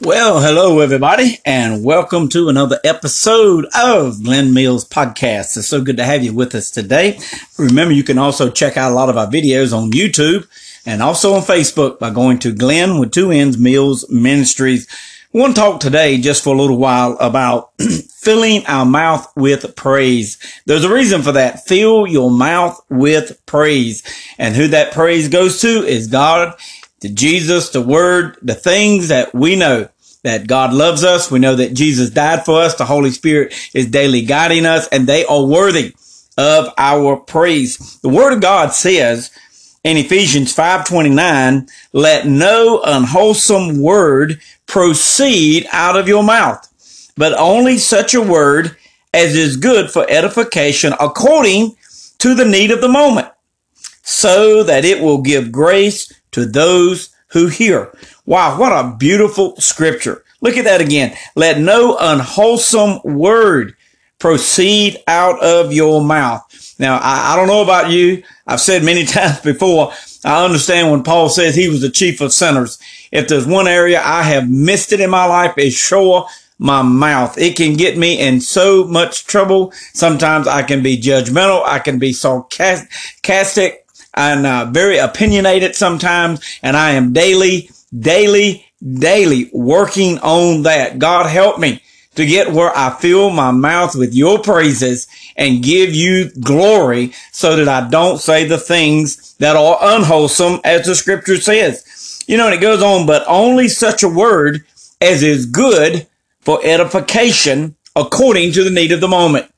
Well, hello everybody and welcome to another episode of Glenn Mills podcast. It's so good to have you with us today. Remember, you can also check out a lot of our videos on YouTube and also on Facebook by going to Glenn with two N's Mills Ministries. We want to talk today just for a little while about filling our mouth with praise. There's a reason for that. Fill your mouth with praise. And who that praise goes to is God, to Jesus, the word, the things that we know that God loves us. We know that Jesus died for us. The Holy Spirit is daily guiding us and they are worthy of our praise. The word of God says in Ephesians 5:29, let no unwholesome word proceed out of your mouth, but only such a word as is good for edification according to the need of the moment, so that it will give grace to those who hear. Wow, what a beautiful scripture. Look at that again. Let no unwholesome word proceed out of your mouth. Now, I, I, don't know about you. I've said many times before, I understand when Paul says he was the chief of sinners. If there's one area I have missed it in my life, it's sure my mouth. It can get me in so much trouble. Sometimes I can be judgmental. I can be sarcastic and uh, very opinionated sometimes. And I am daily, daily, daily working on that. God help me to get where I fill my mouth with your praises and give you glory so that I don't say the things that are unwholesome as the scripture says. You know, and it goes on, but only such a word as is good for edification according to the need of the moment.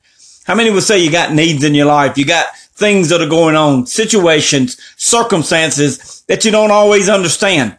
How many would say you got needs in your life? You got things that are going on, situations, circumstances that you don't always understand.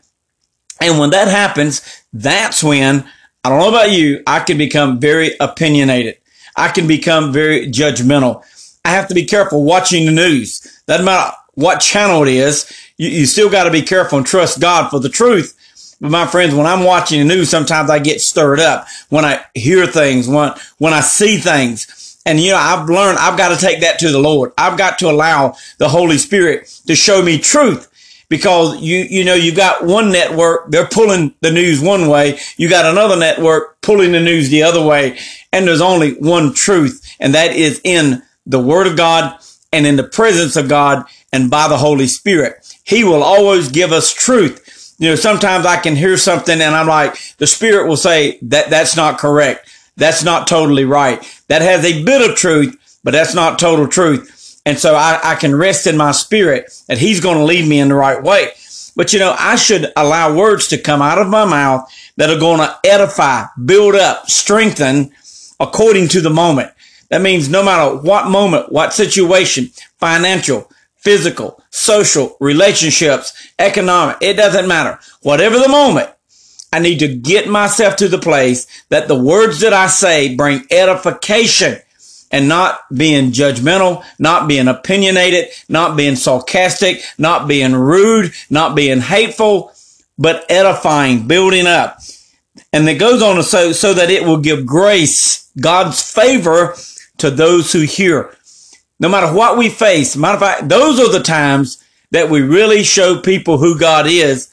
And when that happens, that's when, I don't know about you, I can become very opinionated. I can become very judgmental. I have to be careful watching the news. Doesn't matter what channel it is. You, you still got to be careful and trust God for the truth. But my friends, when I'm watching the news, sometimes I get stirred up when I hear things, when, when I see things. And you know, I've learned I've got to take that to the Lord. I've got to allow the Holy Spirit to show me truth because you, you know, you got one network, they're pulling the news one way. You got another network pulling the news the other way. And there's only one truth. And that is in the word of God and in the presence of God and by the Holy Spirit. He will always give us truth. You know, sometimes I can hear something and I'm like, the spirit will say that that's not correct. That's not totally right. That has a bit of truth, but that's not total truth. And so I, I can rest in my spirit that he's going to lead me in the right way. But you know, I should allow words to come out of my mouth that are going to edify, build up, strengthen according to the moment. That means no matter what moment, what situation, financial, physical, social, relationships, economic, it doesn't matter. Whatever the moment, I need to get myself to the place that the words that I say bring edification and not being judgmental, not being opinionated, not being sarcastic, not being rude, not being hateful, but edifying, building up. And it goes on to say, so that it will give grace, God's favor to those who hear. No matter what we face, matter of fact, those are the times that we really show people who God is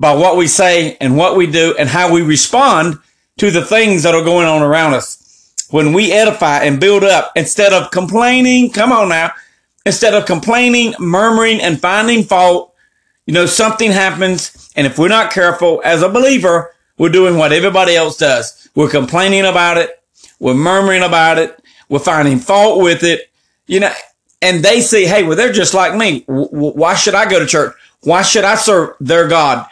by what we say and what we do and how we respond to the things that are going on around us. When we edify and build up instead of complaining, come on now, instead of complaining, murmuring and finding fault, you know, something happens. And if we're not careful as a believer, we're doing what everybody else does. We're complaining about it. We're murmuring about it. We're finding fault with it, you know, and they say, Hey, well, they're just like me. why should I go to church? Why should I serve their God?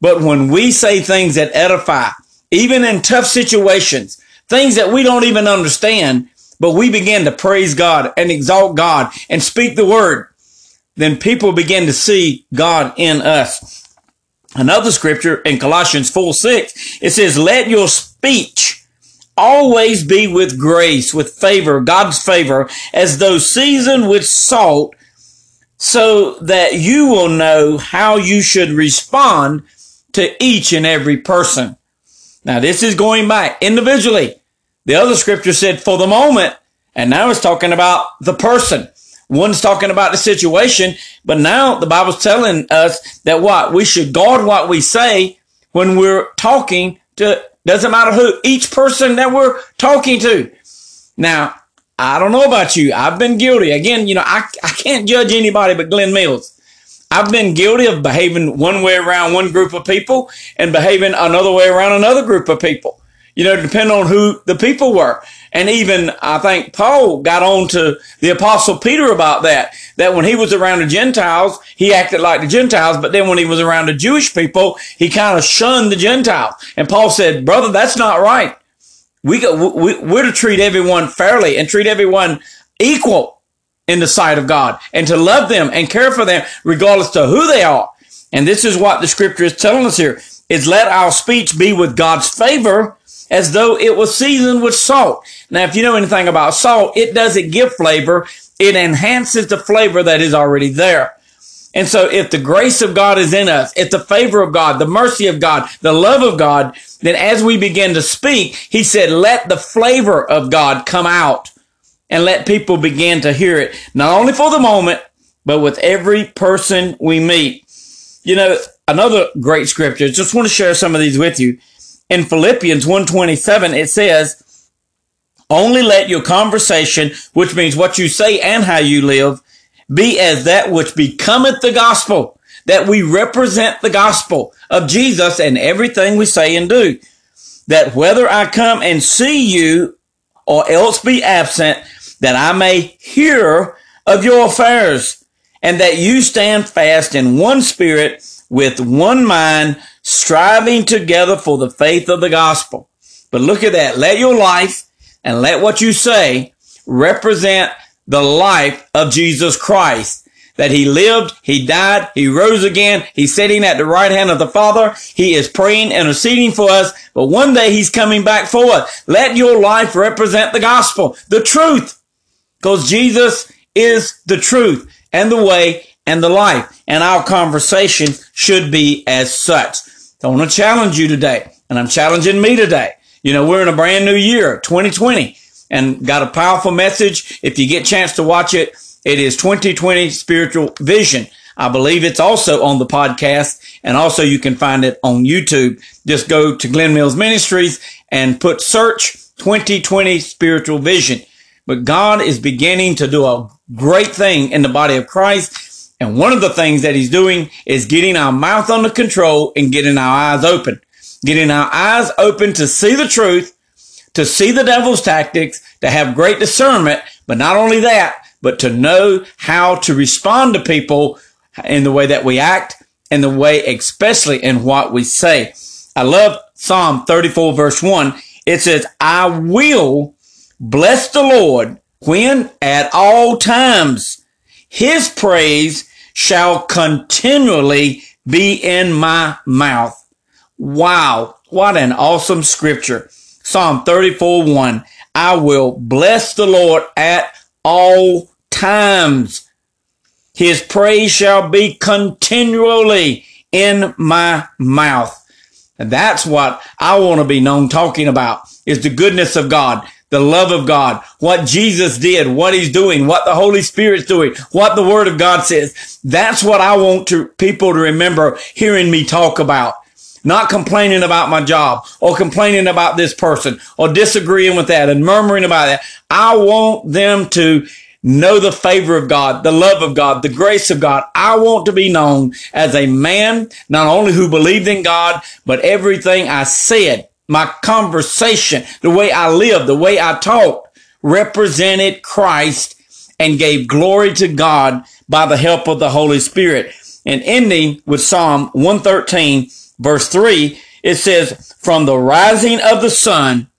But when we say things that edify, even in tough situations, things that we don't even understand, but we begin to praise God and exalt God and speak the word, then people begin to see God in us. Another scripture in Colossians 4 6, it says, let your speech always be with grace, with favor, God's favor, as though seasoned with salt, so that you will know how you should respond to each and every person. Now, this is going back individually. The other scripture said for the moment, and now it's talking about the person. One's talking about the situation, but now the Bible's telling us that what? We should guard what we say when we're talking to, doesn't matter who, each person that we're talking to. Now, I don't know about you. I've been guilty. Again, you know, I, I can't judge anybody but Glenn Mills. I've been guilty of behaving one way around one group of people and behaving another way around another group of people. You know, depending on who the people were. And even I think Paul got on to the apostle Peter about that, that when he was around the Gentiles, he acted like the Gentiles, but then when he was around the Jewish people, he kind of shunned the Gentiles. And Paul said, brother, that's not right. We, go, we, we're to treat everyone fairly and treat everyone equal in the sight of God and to love them and care for them regardless to who they are. And this is what the scripture is telling us here is let our speech be with God's favor as though it was seasoned with salt. Now, if you know anything about salt, it doesn't give flavor. It enhances the flavor that is already there. And so if the grace of God is in us, if the favor of God, the mercy of God, the love of God, then as we begin to speak, he said, let the flavor of God come out and let people begin to hear it, not only for the moment, but with every person we meet. You know, another great scripture, just want to share some of these with you. In Philippians 127, it says, only let your conversation, which means what you say and how you live, be as that which becometh the gospel, that we represent the gospel of Jesus in everything we say and do. That whether I come and see you or else be absent, that I may hear of your affairs and that you stand fast in one spirit with one mind, striving together for the faith of the gospel. But look at that. Let your life and let what you say represent the life of Jesus Christ. That he lived, he died, he rose again, he's sitting at the right hand of the Father, he is praying, and interceding for us, but one day he's coming back for us. Let your life represent the gospel, the truth, because Jesus is the truth and the way and the life, and our conversation should be as such. I want to challenge you today, and I'm challenging me today you know, we're in a brand new year, 2020, and got a powerful message. If you get a chance to watch it, it is 2020 Spiritual Vision. I believe it's also on the podcast and also you can find it on YouTube. Just go to Glenn Mills Ministries and put search 2020 Spiritual Vision. But God is beginning to do a great thing in the body of Christ. And one of the things that he's doing is getting our mouth under control and getting our eyes open getting our eyes open to see the truth, to see the devil's tactics, to have great discernment, but not only that, but to know how to respond to people in the way that we act and the way, especially in what we say. I love Psalm 34 verse 1. It says, I will bless the Lord when at all times his praise shall continually be in my mouth. Wow. What an awesome scripture. Psalm 34 1. I will bless the Lord at all times. His praise shall be continually in my mouth. And that's what I want to be known talking about is the goodness of God, the love of God, what Jesus did, what he's doing, what the Holy Spirit's doing, what the word of God says. That's what I want to people to remember hearing me talk about not complaining about my job or complaining about this person or disagreeing with that and murmuring about that. I want them to know the favor of God, the love of God, the grace of God. I want to be known as a man, not only who believed in God, but everything I said, my conversation, the way I lived, the way I talked represented Christ and gave glory to God by the help of the Holy Spirit. And ending with Psalm 113, verse 3, it says, From the rising of the sun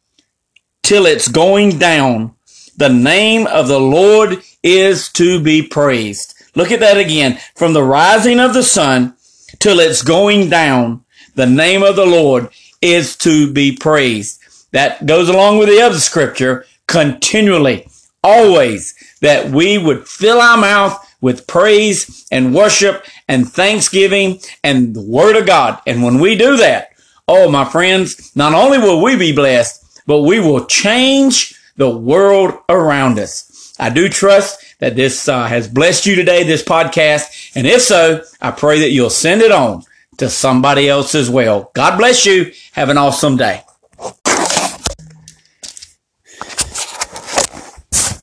till it's going down, the name of the Lord is to be praised. Look at that again. From the rising of the sun till it's going down, the name of the Lord is to be praised. That goes along with the other scripture continually, always, that we would fill our mouth with praise and worship and thanksgiving and the word of God. And when we do that, oh, my friends, not only will we be blessed, but we will change the world around us. I do trust that this uh, has blessed you today, this podcast. And if so, I pray that you'll send it on to somebody else as well. God bless you. Have an awesome day.